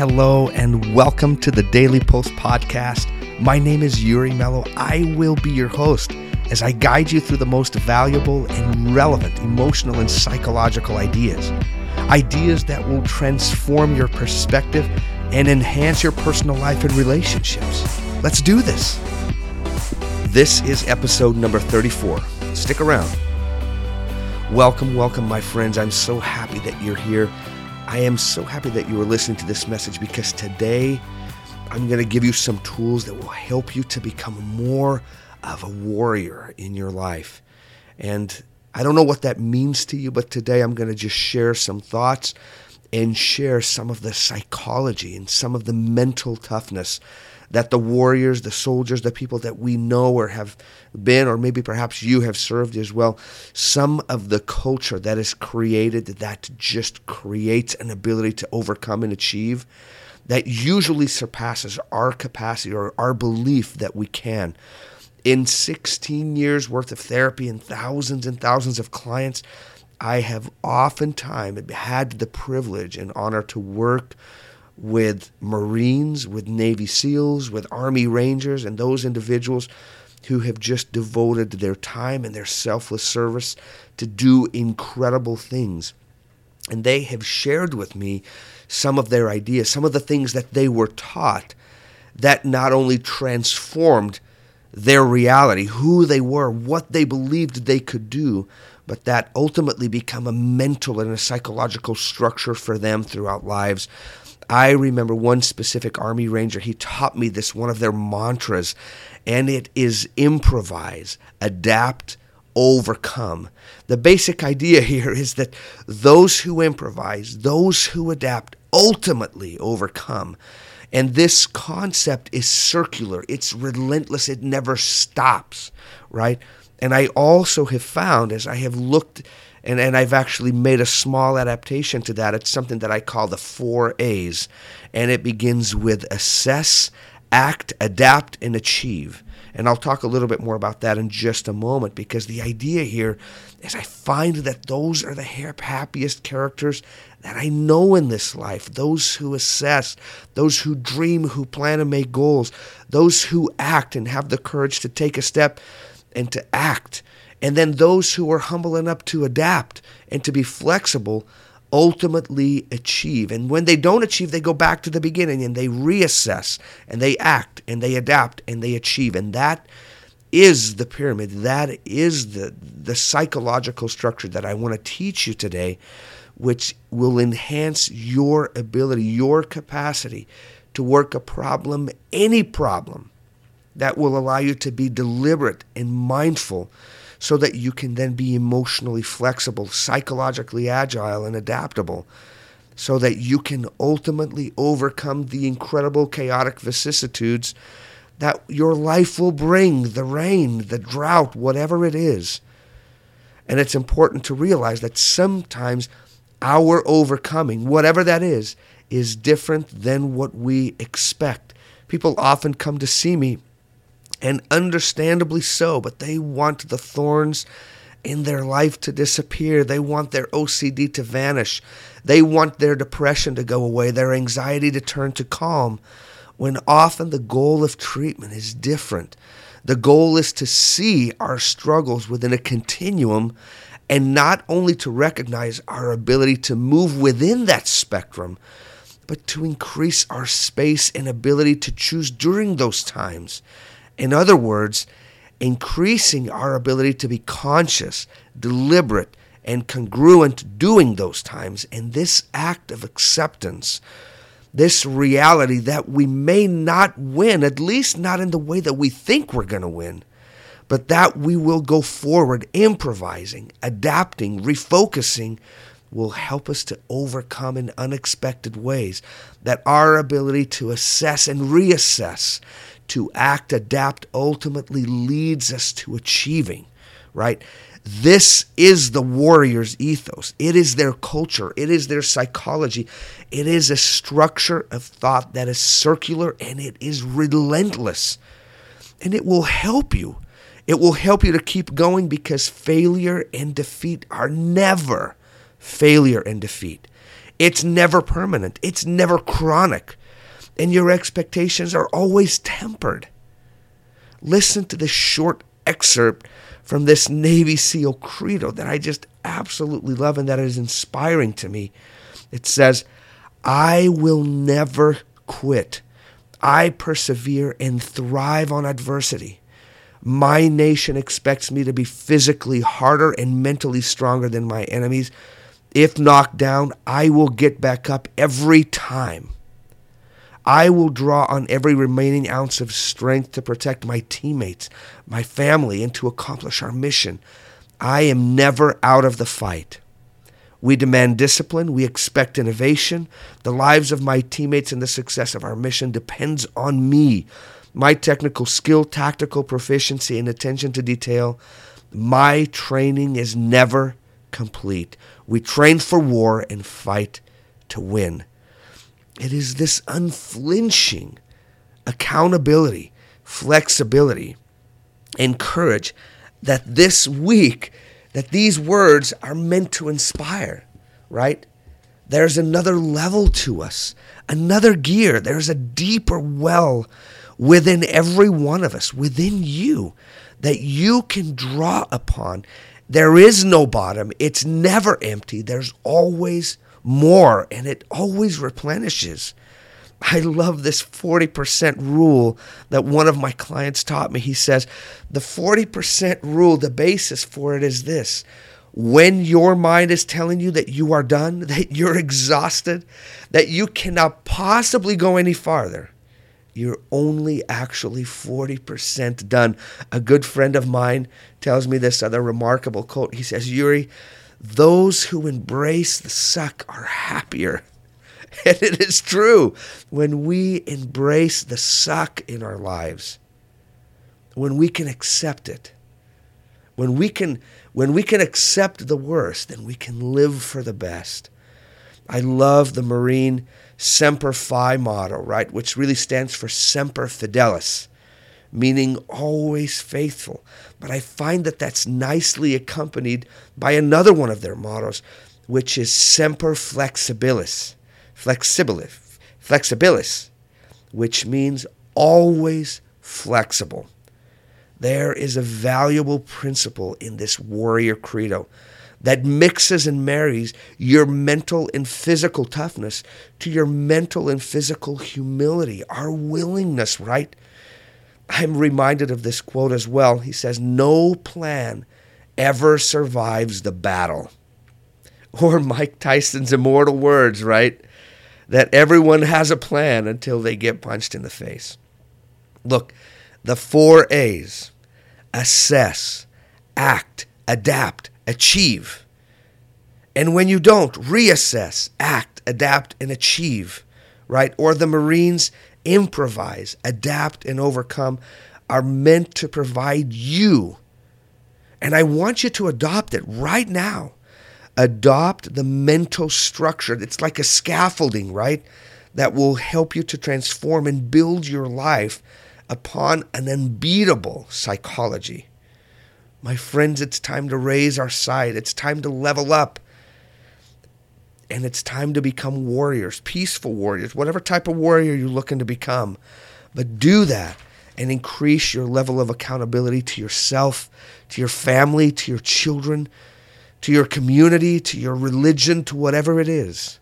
Hello, and welcome to the Daily Post Podcast. My name is Yuri Mello. I will be your host as I guide you through the most valuable and relevant emotional and psychological ideas. Ideas that will transform your perspective and enhance your personal life and relationships. Let's do this. This is episode number 34. Stick around. Welcome, welcome, my friends. I'm so happy that you're here. I am so happy that you are listening to this message because today I'm going to give you some tools that will help you to become more of a warrior in your life. And I don't know what that means to you, but today I'm going to just share some thoughts and share some of the psychology and some of the mental toughness that the warriors, the soldiers, the people that we know or have been, or maybe perhaps you have served as well, some of the culture that is created that just creates an ability to overcome and achieve that usually surpasses our capacity or our belief that we can. In 16 years worth of therapy and thousands and thousands of clients, I have oftentimes had the privilege and honor to work with Marines, with Navy SEALs, with Army Rangers, and those individuals who have just devoted their time and their selfless service to do incredible things. And they have shared with me some of their ideas, some of the things that they were taught that not only transformed their reality, who they were, what they believed they could do, but that ultimately become a mental and a psychological structure for them throughout lives I remember one specific Army Ranger, he taught me this, one of their mantras, and it is improvise, adapt, overcome. The basic idea here is that those who improvise, those who adapt, ultimately overcome. And this concept is circular, it's relentless, it never stops, right? And I also have found as I have looked and, and I've actually made a small adaptation to that. It's something that I call the four A's. And it begins with assess, act, adapt, and achieve. And I'll talk a little bit more about that in just a moment because the idea here is I find that those are the happiest characters that I know in this life. Those who assess, those who dream, who plan and make goals, those who act and have the courage to take a step and to act and then those who are humble enough to adapt and to be flexible ultimately achieve. And when they don't achieve, they go back to the beginning and they reassess and they act and they adapt and they achieve. And that is the pyramid. That is the, the psychological structure that I want to teach you today, which will enhance your ability, your capacity to work a problem, any problem, that will allow you to be deliberate and mindful so that you can then be emotionally flexible, psychologically agile, and adaptable, so that you can ultimately overcome the incredible chaotic vicissitudes that your life will bring the rain, the drought, whatever it is. And it's important to realize that sometimes our overcoming, whatever that is, is different than what we expect. People often come to see me and understandably so, but they want the thorns in their life to disappear. They want their OCD to vanish. They want their depression to go away, their anxiety to turn to calm, when often the goal of treatment is different. The goal is to see our struggles within a continuum and not only to recognize our ability to move within that spectrum, but to increase our space and ability to choose during those times. In other words, increasing our ability to be conscious, deliberate, and congruent doing those times. And this act of acceptance, this reality that we may not win, at least not in the way that we think we're going to win, but that we will go forward improvising, adapting, refocusing will help us to overcome in unexpected ways. That our ability to assess and reassess to act, adapt, ultimately leads us to achieving, right? This is the warrior's ethos. It is their culture. It is their psychology. It is a structure of thought that is circular and it is relentless. And it will help you. It will help you to keep going because failure and defeat are never failure and defeat. It's never permanent, it's never chronic, and your expectations are always tempered. Listen to this short excerpt from this Navy SEAL credo that I just absolutely love and that is inspiring to me. It says, I will never quit. I persevere and thrive on adversity. My nation expects me to be physically harder and mentally stronger than my enemies. If knocked down, I will get back up every time. I will draw on every remaining ounce of strength to protect my teammates, my family, and to accomplish our mission. I am never out of the fight. We demand discipline. We expect innovation. The lives of my teammates and the success of our mission depends on me. My technical skill, tactical proficiency, and attention to detail. My training is never complete. We train for war and fight to win. It is this unflinching accountability, flexibility, and courage that this week that these words are meant to inspire, right? There's another level to us, another gear. There's a deeper well within every one of us, within you, that you can draw upon. There is no bottom, it's never empty. There's always more, and it always replenishes. I love this 40% rule that one of my clients taught me. He says, the 40% rule, the basis for it is this when your mind is telling you that you are done, that you're exhausted, that you cannot possibly go any farther, you're only actually 40% done. A good friend of mine tells me this other remarkable quote. He says, Yuri, those who embrace the suck are happier. And it is true. When we embrace the suck in our lives, when we can accept it, when we can when we can accept the worst, then we can live for the best. I love the Marine Semper Fi motto, right, which really stands for Semper Fidelis, meaning always faithful. But I find that that's nicely accompanied by another one of their mottos, which is Semper Flexibilis, flexibilis, flexibilis, which means always flexible. There is a valuable principle in this warrior credo that mixes and marries your mental and physical toughness to your mental and physical humility, our willingness, right? I'm reminded of this quote as well. He says, No plan ever survives the battle. Or Mike Tyson's immortal words, right? that everyone has a plan until they get punched in the face. Look, the four A's assess, act, adapt, achieve. And when you don't, reassess, act, adapt, and achieve, right? Or the Marines improvise, adapt, and overcome are meant to provide you. And I want you to adopt it right now adopt the mental structure. It's like a scaffolding, right? That will help you to transform and build your life upon an unbeatable psychology. My friends, it's time to raise our sight. It's time to level up. And it's time to become warriors, peaceful warriors, whatever type of warrior you're looking to become. But do that and increase your level of accountability to yourself, to your family, to your children, to your community, to your religion, to whatever it is.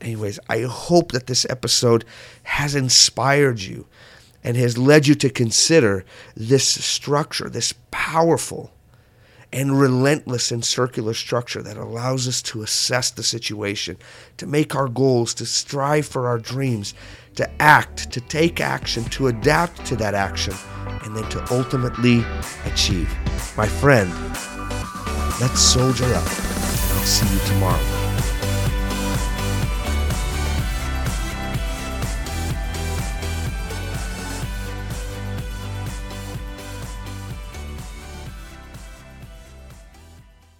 Anyways, I hope that this episode has inspired you and has led you to consider this structure, this powerful and relentless and circular structure that allows us to assess the situation, to make our goals, to strive for our dreams, to act, to take action, to adapt to that action, and then to ultimately achieve. My friend, Let's soldier up. I'll see you tomorrow.